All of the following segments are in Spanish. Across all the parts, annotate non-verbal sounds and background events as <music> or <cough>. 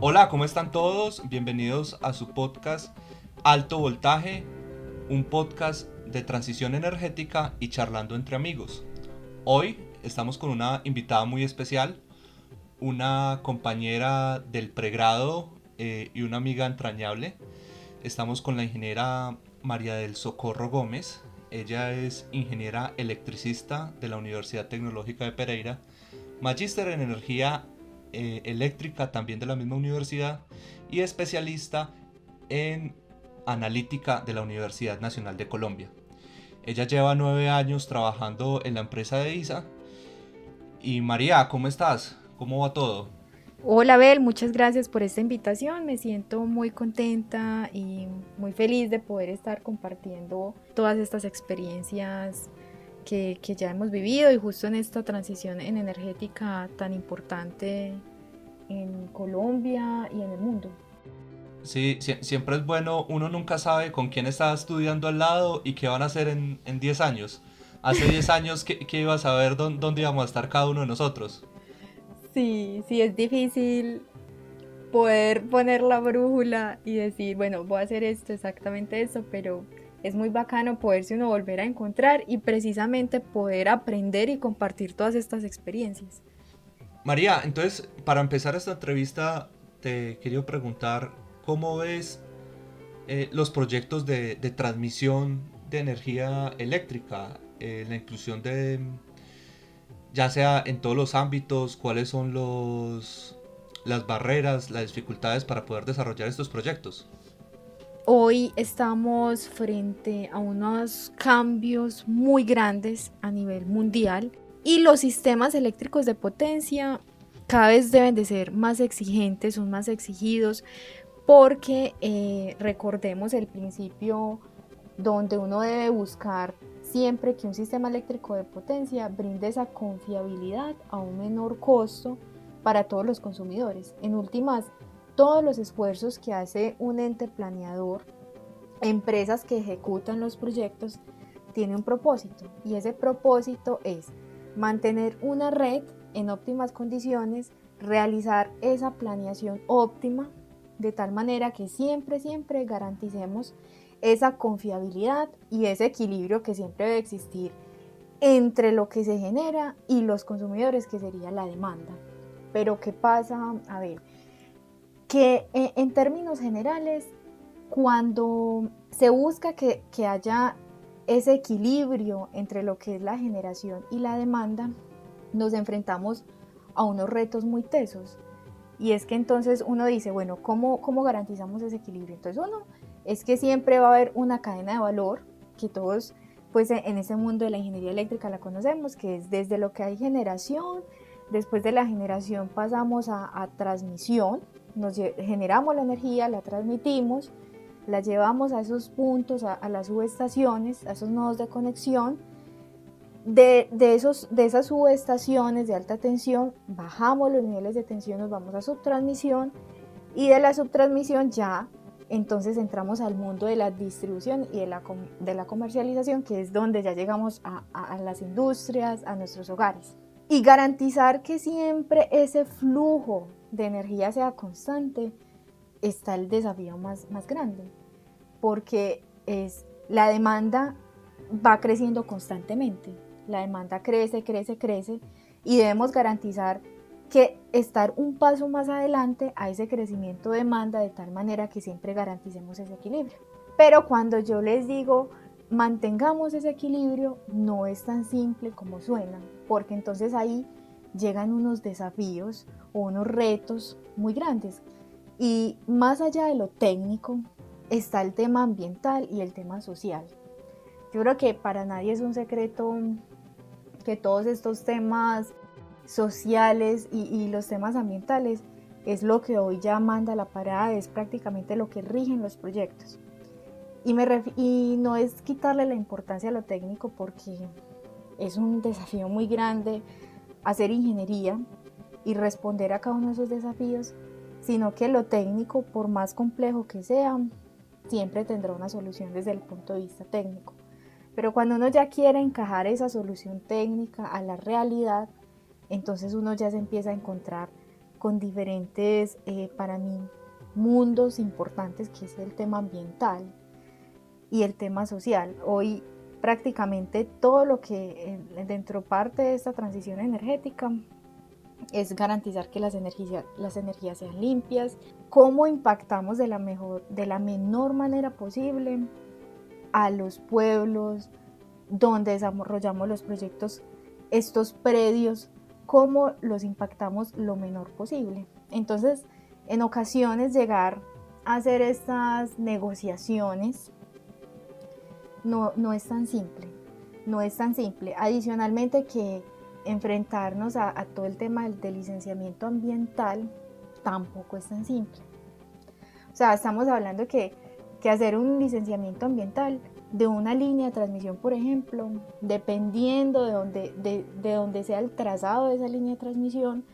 Hola, ¿cómo están todos? Bienvenidos a su podcast Alto Voltaje, un podcast de transición energética y charlando entre amigos. Hoy estamos con una invitada muy especial, una compañera del pregrado eh, y una amiga entrañable. Estamos con la ingeniera María del Socorro Gómez. Ella es ingeniera electricista de la Universidad Tecnológica de Pereira, magíster en energía eh, eléctrica también de la misma universidad y especialista en analítica de la Universidad Nacional de Colombia. Ella lleva nueve años trabajando en la empresa de ISA. Y María, ¿cómo estás? ¿Cómo va todo? Hola Bel, muchas gracias por esta invitación. Me siento muy contenta y muy feliz de poder estar compartiendo todas estas experiencias que, ya hemos vivido y justo en esta transición en energética tan importante en Colombia y en el mundo. Sí, siempre es bueno, uno nunca sabe con quién está estudiando al lado y qué van a hacer en 10 años. Hace 10 <laughs> años, ¿qué, ¿qué, iba a saber dónde, dónde íbamos a estar cada uno de nosotros? Sí, sí, es difícil poder poner la brújula y decir, bueno, voy a hacer esto, exactamente eso, pero es muy bacano poderse uno volver a encontrar y precisamente poder aprender y compartir todas estas experiencias. María, entonces, para empezar esta entrevista, te quería preguntar, ¿cómo ves eh, los proyectos de, transmisión de energía eléctrica? Eh, la inclusión de, ya sea en todos los ámbitos, cuáles son los, las barreras, las dificultades para poder desarrollar estos proyectos. Hoy estamos frente a unos cambios muy grandes a nivel mundial y los sistemas eléctricos de potencia cada vez deben de ser más exigentes, son más exigidos porque eh, recordemos el principio donde uno debe buscar siempre que un sistema eléctrico de potencia brinde esa confiabilidad a un menor costo para todos los consumidores. En últimas, todos los esfuerzos que hace un ente planeador, empresas que ejecutan los proyectos, tiene un propósito y ese propósito es mantener una red en óptimas condiciones, realizar esa planeación óptima de tal manera que siempre, siempre garanticemos esa confiabilidad y ese equilibrio que siempre debe existir entre lo que se genera y los consumidores, que sería la demanda. Pero ¿qué pasa? A ver, que eh, en términos generales, cuando se busca que, haya ese equilibrio entre lo que es la generación y la demanda, nos enfrentamos a unos retos muy tesos. Y es que entonces uno dice, bueno, ¿cómo, cómo garantizamos ese equilibrio? Entonces uno es que siempre va a haber una cadena de valor que todos, pues en ese mundo de la ingeniería eléctrica la conocemos, que es desde lo que hay generación, después de la generación pasamos a transmisión, nos generamos la energía, la transmitimos, la llevamos a esos puntos, a, las subestaciones, a esos nodos de conexión. De, esos, de esas subestaciones de alta tensión, bajamos los niveles de tensión, nos vamos a subtransmisión y de la subtransmisión ya entonces entramos al mundo de la distribución y de la, de la comercialización, que es donde ya llegamos a, a, las industrias, a nuestros hogares. Y garantizar que siempre ese flujo de energía sea constante, está el desafío más, más grande, porque es, la demanda va creciendo constantemente, la demanda crece, crece, crece, y debemos garantizar que estar un paso más adelante a ese crecimiento de demanda de tal manera que siempre garanticemos ese equilibrio. Pero cuando yo les digo mantengamos ese equilibrio, no es tan simple como suena, porque entonces ahí llegan unos desafíos o unos retos muy grandes. Y más allá de lo técnico está el tema ambiental y el tema social. Yo creo que para nadie es un secreto que todos estos temas sociales y, los temas ambientales es lo que hoy ya manda la parada, es prácticamente lo que rigen los proyectos. Y, me y no es quitarle la importancia a lo técnico porque es un desafío muy grande hacer ingeniería y responder a cada uno de esos desafíos, sino que lo técnico, por más complejo que sea, siempre tendrá una solución desde el punto de vista técnico. Pero cuando uno ya quiere encajar esa solución técnica a la realidad, entonces uno ya se empieza a encontrar con diferentes, eh, para mí, mundos importantes, que es el tema ambiental y el tema social. Hoy prácticamente todo lo que dentro parte de esta transición energética es garantizar que las energías, las energías sean limpias, cómo impactamos de la, mejor, de la menor manera posible a los pueblos donde desarrollamos los proyectos, estos predios, cómo los impactamos lo menor posible. Entonces, en ocasiones llegar a hacer estas negociaciones no, no es tan simple, no es tan simple. Adicionalmente que enfrentarnos a, todo el tema del, licenciamiento ambiental tampoco es tan simple. O sea, estamos hablando que, que hacer un licenciamiento ambiental de una línea de transmisión, por ejemplo, dependiendo de donde, de, de donde sea el trazado de esa línea de transmisión,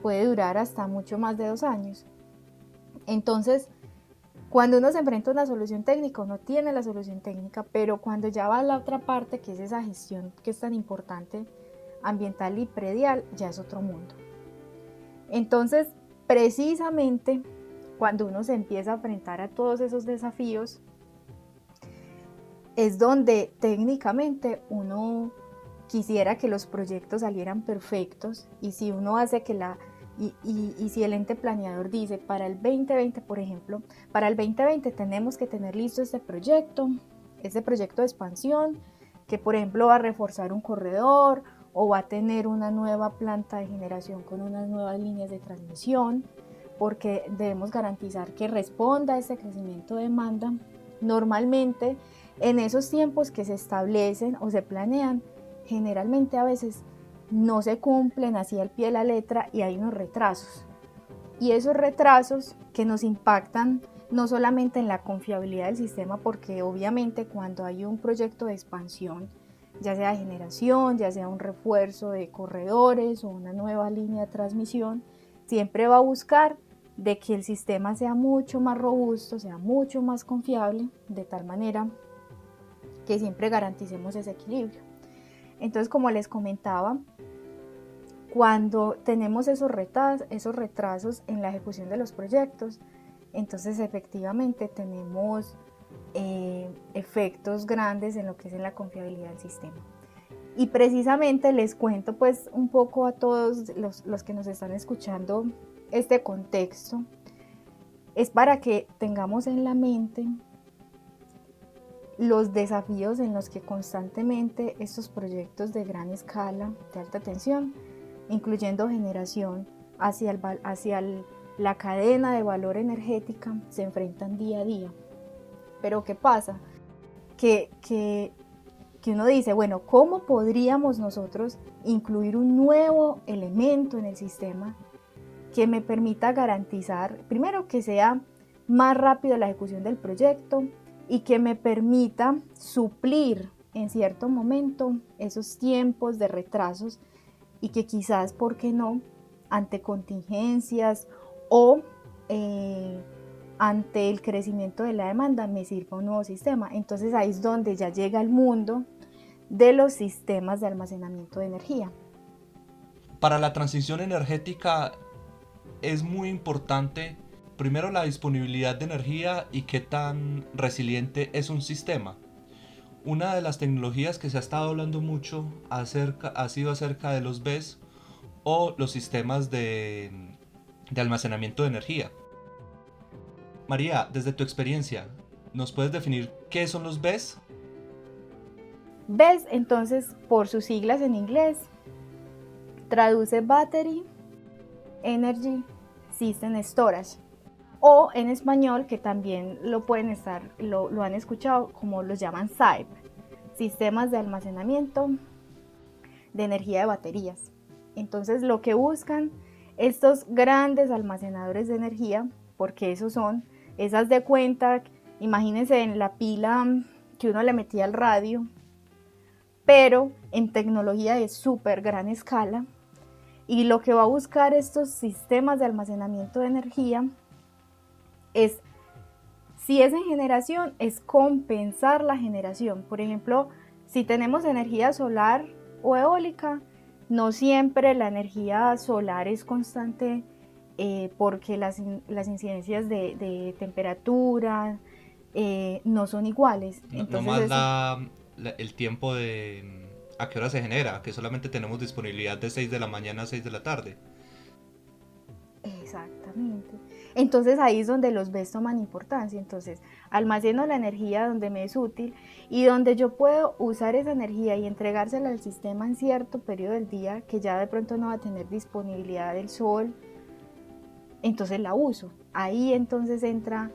puede durar hasta mucho más de dos años. Entonces, cuando uno se enfrenta a una solución técnica, uno tiene la solución técnica, pero cuando ya va a la otra parte, que es esa gestión que es tan importante, ambiental y predial, ya es otro mundo. Entonces, precisamente cuando uno se empieza a enfrentar a todos esos desafíos, es donde técnicamente uno quisiera que los proyectos salieran perfectos y si uno hace que la y, y, si el ente planeador dice para el 2020 por ejemplo para el 2020 tenemos que tener listo este proyecto este proyecto de expansión que por ejemplo va a reforzar un corredor o va a tener una nueva planta de generación con unas nuevas líneas de transmisión porque debemos garantizar que responda a ese crecimiento de demanda. Normalmente en esos tiempos que se establecen o se planean generalmente a veces no se cumplen así al pie de la letra y hay unos retrasos. Y esos retrasos que nos impactan no solamente en la confiabilidad del sistema, porque obviamente cuando hay un proyecto de expansión, ya sea de generación, ya sea un refuerzo de corredores o una nueva línea de transmisión, siempre va a buscar de que el sistema sea mucho más robusto, sea mucho más confiable, de tal manera que siempre garanticemos ese equilibrio. Entonces, como les comentaba, cuando tenemos esos, esos retrasos en la ejecución de los proyectos, entonces efectivamente tenemos eh, efectos grandes en lo que es en la confiabilidad del sistema. Y precisamente les cuento pues un poco a todos los, los que nos están escuchando este contexto. Es para que tengamos en la mente los desafíos en los que constantemente estos proyectos de gran escala, de alta tensión, incluyendo generación hacia, hacia la cadena de valor energética, se enfrentan día a día. Pero ¿qué pasa? Que, que, que uno dice, bueno, ¿cómo podríamos nosotros incluir un nuevo elemento en el sistema que me permita garantizar, primero, que sea más rápido la ejecución del proyecto, y que me permita suplir en cierto momento esos tiempos de retrasos y que quizás, ¿por qué no?, ante contingencias o eh, ante el crecimiento de la demanda me sirva un nuevo sistema. Entonces ahí es donde ya llega el mundo de los sistemas de almacenamiento de energía. Para la transición energética es muy importante Primero la disponibilidad de energía y qué tan resiliente es un sistema. Una de las tecnologías que se ha estado hablando mucho acerca, ha sido acerca de los BES o los sistemas de, de almacenamiento de energía. María, desde tu experiencia, ¿nos puedes definir qué son los BES? BES, entonces, por sus siglas en inglés, traduce Battery Energy System Storage o en español, que también lo pueden estar, lo, han escuchado, como los llaman SAIP, sistemas de almacenamiento de energía de baterías. Entonces lo que buscan estos grandes almacenadores de energía, porque esos son, esas de cuenta, imagínense en la pila que uno le metía al radio, pero en tecnología de súper gran escala. Y lo que va a buscar estos sistemas de almacenamiento de energía es, si es en generación, es compensar la generación. Por ejemplo, si tenemos energía solar o eólica, no siempre la energía solar es constante eh, porque las, las incidencias de, de temperatura eh, no son iguales. no, más la, el tiempo de a qué hora se genera, que solamente tenemos disponibilidad de 6 de la mañana a 6 de la tarde. Exactamente. Entonces ahí es donde los BES toman importancia. Entonces almaceno la energía donde me es útil y donde yo puedo usar esa energía y entregársela al sistema en cierto periodo del día que ya de pronto no va a tener disponibilidad del sol, entonces la uso. Ahí entonces entra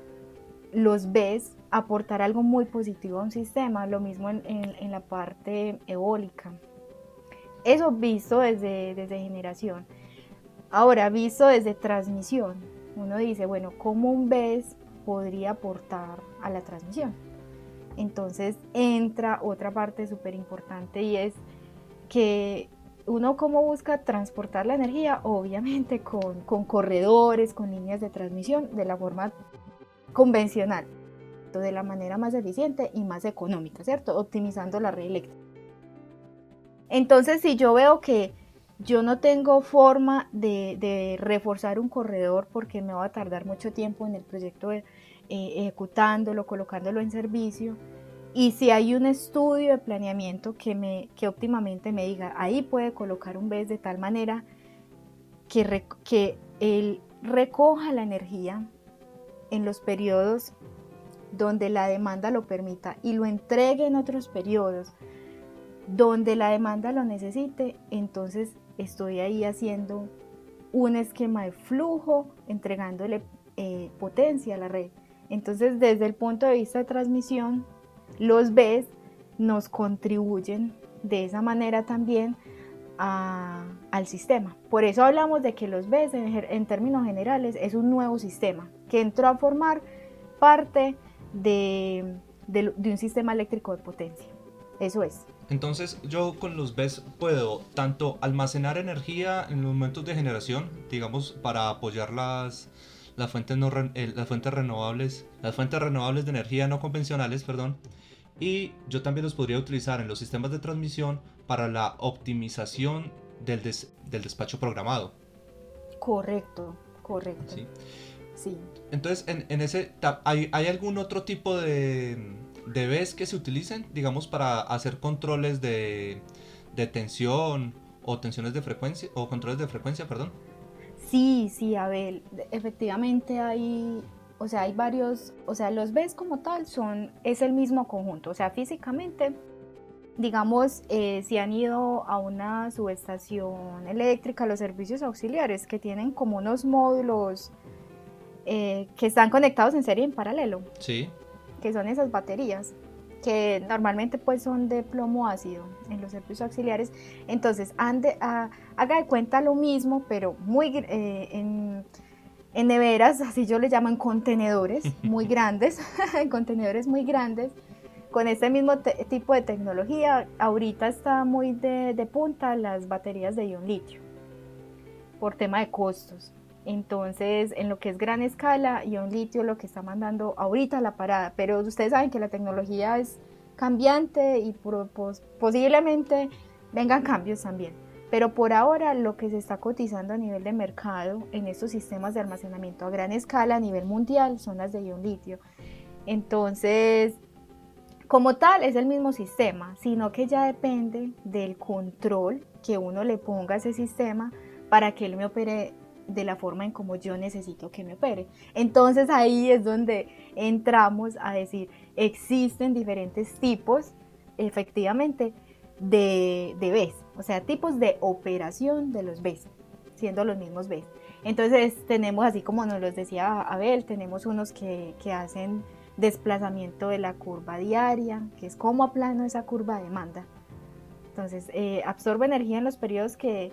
los ves aportar algo muy positivo a un sistema, lo mismo en, la parte eólica. Eso visto desde, desde generación. Ahora, visto desde transmisión, uno dice, bueno, ¿cómo un BES podría aportar a la transmisión? Entonces entra otra parte súper importante y es que uno cómo busca transportar la energía, obviamente con, con, corredores, con líneas de transmisión, de la forma convencional, de la manera más eficiente y más económica, ¿cierto? Optimizando la red eléctrica. Entonces, si yo veo que yo no tengo forma de, reforzar un corredor porque me va a tardar mucho tiempo en el proyecto eh, ejecutándolo, colocándolo en servicio, y si hay un estudio de planeamiento que, me, que óptimamente me diga, ahí puede colocar un BES de tal manera que, que él recoja la energía en los periodos donde la demanda lo permita y lo entregue en otros periodos donde la demanda lo necesite, entonces estoy ahí haciendo un esquema de flujo, entregándole eh, potencia a la red. Entonces, desde el punto de vista de transmisión, los BES nos contribuyen de esa manera también al sistema. Por eso hablamos de que los BES en, términos generales es un nuevo sistema que entró a formar parte de, un sistema eléctrico de potencia. Eso es. Entonces yo con los BES puedo tanto almacenar energía en los momentos de generación, digamos, para apoyar las, las, fuentes, no, eh, las fuentes renovables, las fuentes renovables de energía no convencionales, perdón, y yo también los podría utilizar en los sistemas de transmisión para la optimización del, del despacho programado. Correcto, correcto. Sí. sí. Entonces, en, en ese, ¿hay, ¿hay, algún otro tipo de, de BES que se utilicen, digamos, para hacer controles de, de tensión o tensiones de frecuencia, o controles de frecuencia, perdón? Sí, sí, Abel, efectivamente hay, o sea, hay varios, o sea, los BES como tal son, es el mismo conjunto, o sea, físicamente digamos, eh, si han ido a una subestación eléctrica, los servicios auxiliares que tienen como unos módulos eh, que están conectados en serie en paralelo. Sí. Que son esas baterías que normalmente pues son de plomo ácido en los servicios auxiliares. Entonces, ande, haga de cuenta lo mismo, pero muy eh, en, en, neveras, así yo le llaman contenedores <laughs> muy grandes, <laughs> contenedores muy grandes, con este mismo tipo de tecnología, ahorita está muy de, punta las baterías de ion litio por tema de costos. Entonces, en lo que es gran escala, ion litio lo que está mandando ahorita la parada, pero ustedes saben que la tecnología es cambiante y posiblemente vengan cambios también. Pero por ahora lo que se está cotizando a nivel de mercado en estos sistemas de almacenamiento a gran escala a nivel mundial son las de ion litio. Entonces, como tal es el mismo sistema, sino que ya depende del control que uno le ponga a ese sistema para que él me opere de la forma en como yo necesito que me opere. Entonces ahí es donde entramos a decir, existen diferentes tipos, efectivamente, de, de BES, o sea, tipos de operación de los BES, siendo los mismos BES. Entonces tenemos, así como nos los decía Abel, tenemos unos que, que hacen desplazamiento de la curva diaria, que es cómo aplano esa curva de demanda. Entonces, eh, absorbo energía en los periodos que,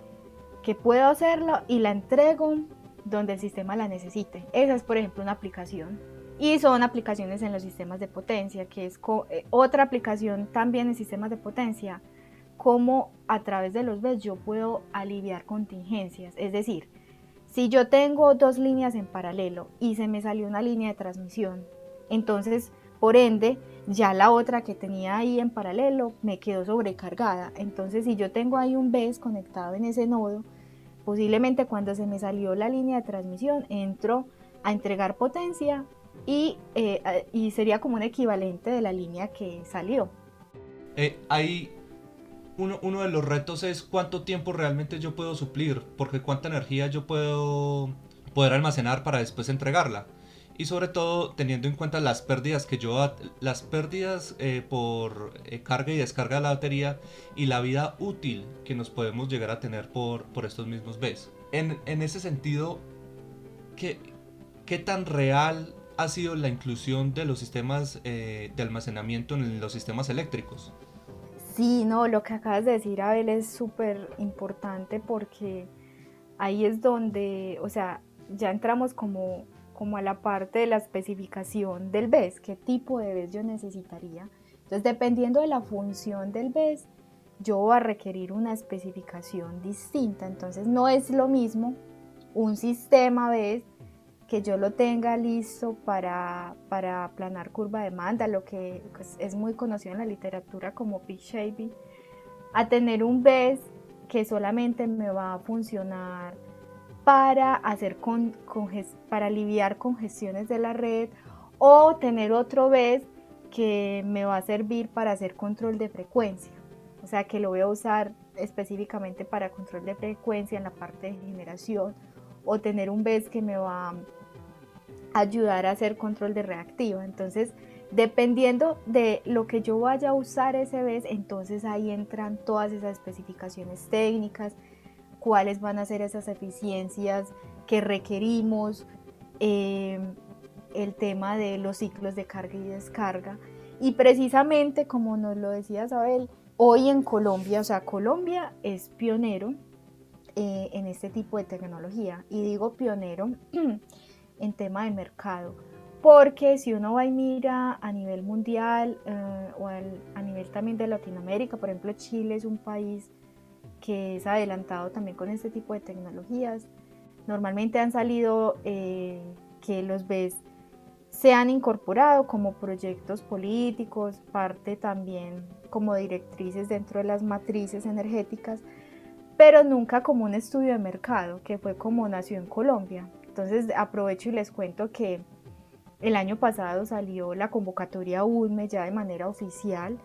que puedo hacerlo y la entrego donde el sistema la necesite. Esa es, por ejemplo, una aplicación. Y son aplicaciones en los sistemas de potencia, que es eh, otra aplicación también en sistemas de potencia, como a través de los BES yo puedo aliviar contingencias. Es decir, si yo tengo dos líneas en paralelo y se me salió una línea de transmisión entonces, por ende, ya la otra que tenía ahí en paralelo me quedó sobrecargada. Entonces, si yo tengo ahí un BES conectado en ese nodo, posiblemente cuando se me salió la línea de transmisión, entro a entregar potencia y, eh, y sería como un equivalente de la línea que salió. Eh, ahí uno, uno, de los retos es cuánto tiempo realmente yo puedo suplir, porque cuánta energía yo puedo poder almacenar para después entregarla. Y sobre todo teniendo en cuenta las pérdidas que yo las pérdidas eh, por eh, carga y descarga de la batería y la vida útil que nos podemos llegar a tener por, por estos mismos Bs. En, en ese sentido, ¿qué, ¿qué tan real ha sido la inclusión de los sistemas eh, de almacenamiento en los sistemas eléctricos? Sí, no, lo que acabas de decir, Abel, es súper importante porque ahí es donde, o sea, ya entramos como, como a la parte de la especificación del BES, qué tipo de BES yo necesitaría. Entonces, dependiendo de la función del BES, yo voy a requerir una especificación distinta. Entonces, no es lo mismo un sistema BES que yo lo tenga listo para, para aplanar curva de demanda, lo que pues, es muy conocido en la literatura como peak shaving, a tener un BES que solamente me va a funcionar para, hacer para aliviar congestiones de la red o tener otro BES que me va a servir para hacer control de frecuencia. O sea, que lo voy a usar específicamente para control de frecuencia en la parte de generación o tener un BES que me va a ayudar a hacer control de reactiva. Entonces, dependiendo de lo que yo vaya a usar ese BES, entonces ahí entran todas esas especificaciones técnicas, cuáles van a ser esas eficiencias que requerimos, eh, el tema de los ciclos de carga y descarga. Y precisamente, como nos lo decía Isabel, hoy en Colombia, o sea, Colombia es pionero eh, en este tipo de tecnología. Y digo pionero <clears throat> en tema de mercado. Porque si uno va y mira a nivel mundial eh, o a nivel también de Latinoamérica, por ejemplo Chile es un país que es adelantado también con este tipo de tecnologías. Normalmente han salido eh, que los BES se han incorporado como proyectos políticos, parte también como directrices dentro de las matrices energéticas, pero nunca como un estudio de mercado, que fue como nació en Colombia. Entonces aprovecho y les cuento que el año pasado salió la convocatoria UNME ya de manera oficial,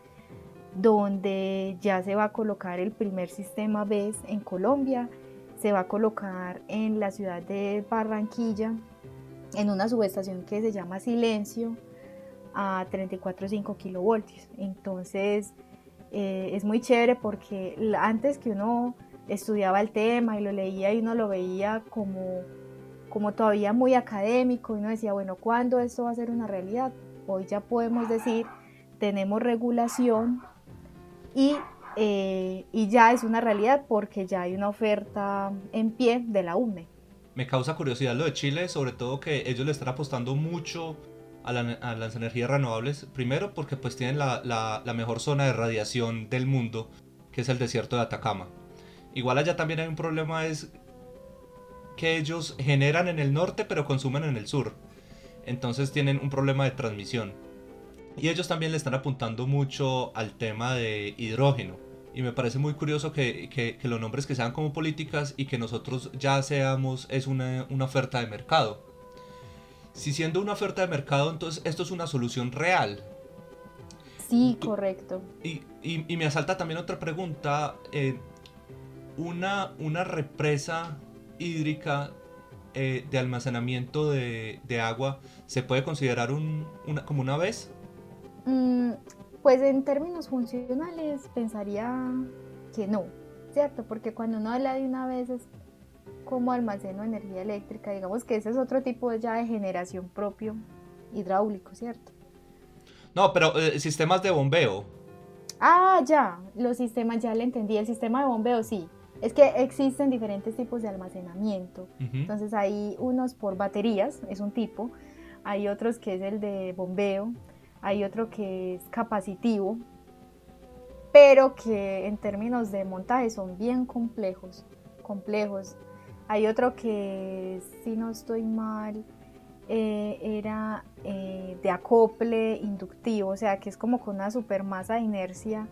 donde ya se va a colocar el primer sistema BES en Colombia, se va a colocar en la ciudad de Barranquilla, en una subestación que se llama Silencio, a 34.5 kilovoltios. Entonces eh, es muy chévere porque antes que uno estudiaba el tema y lo leía y uno lo veía como como todavía muy académico y uno decía, bueno, ¿cuándo esto va a ser una realidad? Hoy ya podemos decir, tenemos regulación y, eh, y ya es una realidad porque ya hay una oferta en pie de la UME. Me causa curiosidad lo de Chile, sobre todo que ellos le están apostando mucho a, las energías renovables, primero porque pues tienen la, la mejor zona de radiación del mundo, que es el desierto de Atacama. Igual allá también hay un problema, es que ellos generan en el norte pero consumen en el sur. Entonces tienen un problema de transmisión. Y ellos también le están apuntando mucho al tema de hidrógeno. Y me parece muy curioso que, que, los nombres que sean como políticas y que nosotros ya seamos es una, una oferta de mercado. Si siendo una oferta de mercado, entonces esto es una solución real. Sí, correcto. Y, y, y, me asalta también otra pregunta. Eh, una, una represa hídrica eh, de almacenamiento de, agua se puede considerar un, una, como una vez? Mm, pues en términos funcionales pensaría que no, ¿cierto? Porque cuando uno habla de una vez es como almaceno energía eléctrica, digamos que ese es otro tipo ya de generación propio hidráulico, ¿cierto? No, pero eh, sistemas de bombeo. Ah, ya, los sistemas, ya le entendí, el sistema de bombeo sí, es que existen diferentes tipos de almacenamiento. Entonces hay unos por baterías, es un tipo, hay otros que es el de bombeo, hay otro que es capacitivo, pero que en términos de montaje son bien complejos, complejos. Hay otro que, si no estoy mal, eh, era eh, de acople inductivo, o sea que es como con una supermasa de inercia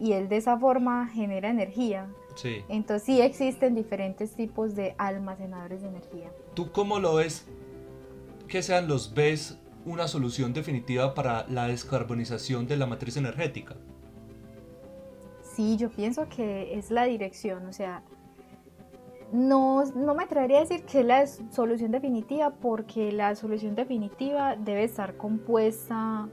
y él de esa forma genera energía. Sí. Entonces sí existen diferentes tipos de almacenadores de energía. ¿Tú cómo lo ves que sean los BES una solución definitiva para la descarbonización de la matriz energética? Sí, yo pienso que es la dirección, o sea, no, no me atrevería a decir que es la solución definitiva porque la solución definitiva debe estar compuesta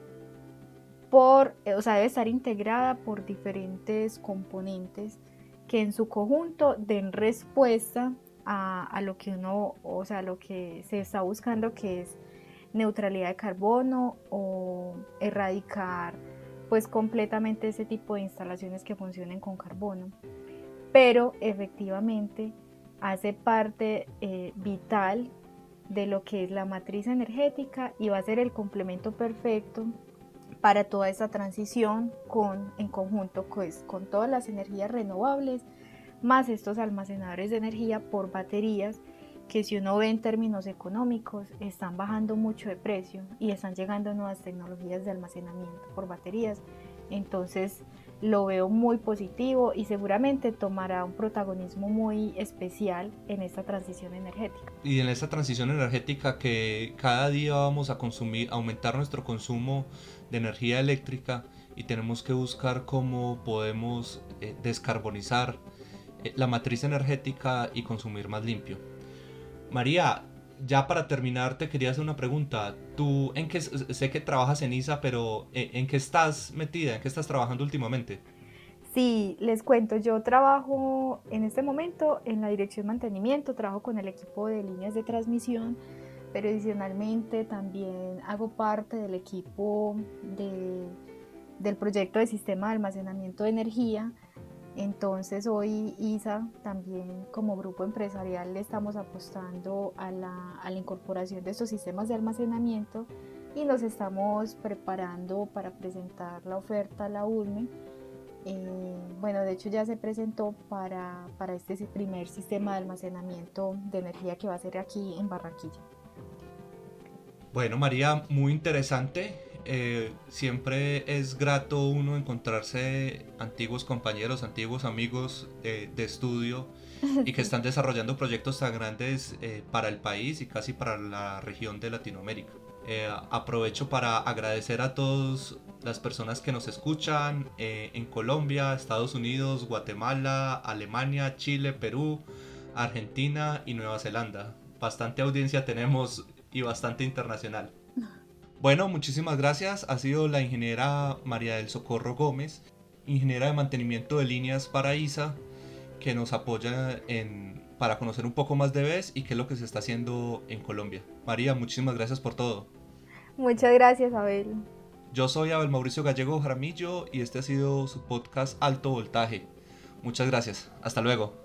por, o sea, debe estar integrada por diferentes componentes que en su conjunto den respuesta a, a, lo que uno, o sea, lo que se está buscando que es neutralidad de carbono o erradicar pues completamente ese tipo de instalaciones que funcionen con carbono. Pero efectivamente hace parte eh, vital de lo que es la matriz energética y va a ser el complemento perfecto para toda esa transición con, en conjunto pues, con todas las energías renovables, más estos almacenadores de energía por baterías que si uno ve en términos económicos están bajando mucho de precio y están llegando nuevas tecnologías de almacenamiento por baterías. Entonces lo veo muy positivo y seguramente tomará un protagonismo muy especial en esta transición energética. Y en esta transición energética que cada día vamos a consumir, aumentar nuestro consumo de energía eléctrica y tenemos que buscar cómo podemos eh, descarbonizar eh, la matriz energética y consumir más limpio. María, ya para terminar te quería hacer una pregunta. Tú, en qué, sé que trabajas en ISA, pero eh, ¿en qué estás metida? ¿En qué estás trabajando últimamente? Sí, les cuento, yo trabajo en este momento en la dirección de mantenimiento, trabajo con el equipo de líneas de transmisión, pero adicionalmente también hago parte del equipo de, del proyecto de sistema de almacenamiento de energía entonces hoy ISA también como grupo empresarial le estamos apostando a la, incorporación de estos sistemas de almacenamiento y nos estamos preparando para presentar la oferta a la URME. Eh, bueno, de hecho ya se presentó para, para este primer sistema de almacenamiento de energía que va a ser aquí en Barranquilla. Bueno, María, muy interesante. Eh, siempre es grato uno encontrarse antiguos compañeros, antiguos amigos de estudio y que <laughs> están desarrollando proyectos tan grandes eh, para el país y casi para la región de Latinoamérica. Eh, aprovecho para agradecer a todas las personas que nos escuchan en Colombia, Estados Unidos, Guatemala, Alemania, Chile, Perú, Argentina y Nueva Zelanda. Bastante audiencia tenemos y bastante internacional. Bueno, muchísimas gracias. Ha sido la ingeniera María del Socorro Gómez, ingeniera de mantenimiento de líneas para ISA, que nos apoya en, para conocer un poco más de BES y qué es lo que se está haciendo en Colombia. María, muchísimas gracias por todo. Muchas gracias, Abel. Yo soy Abel Mauricio Gallego Jaramillo y este ha sido su podcast Alto Voltaje. Muchas gracias. Hasta luego.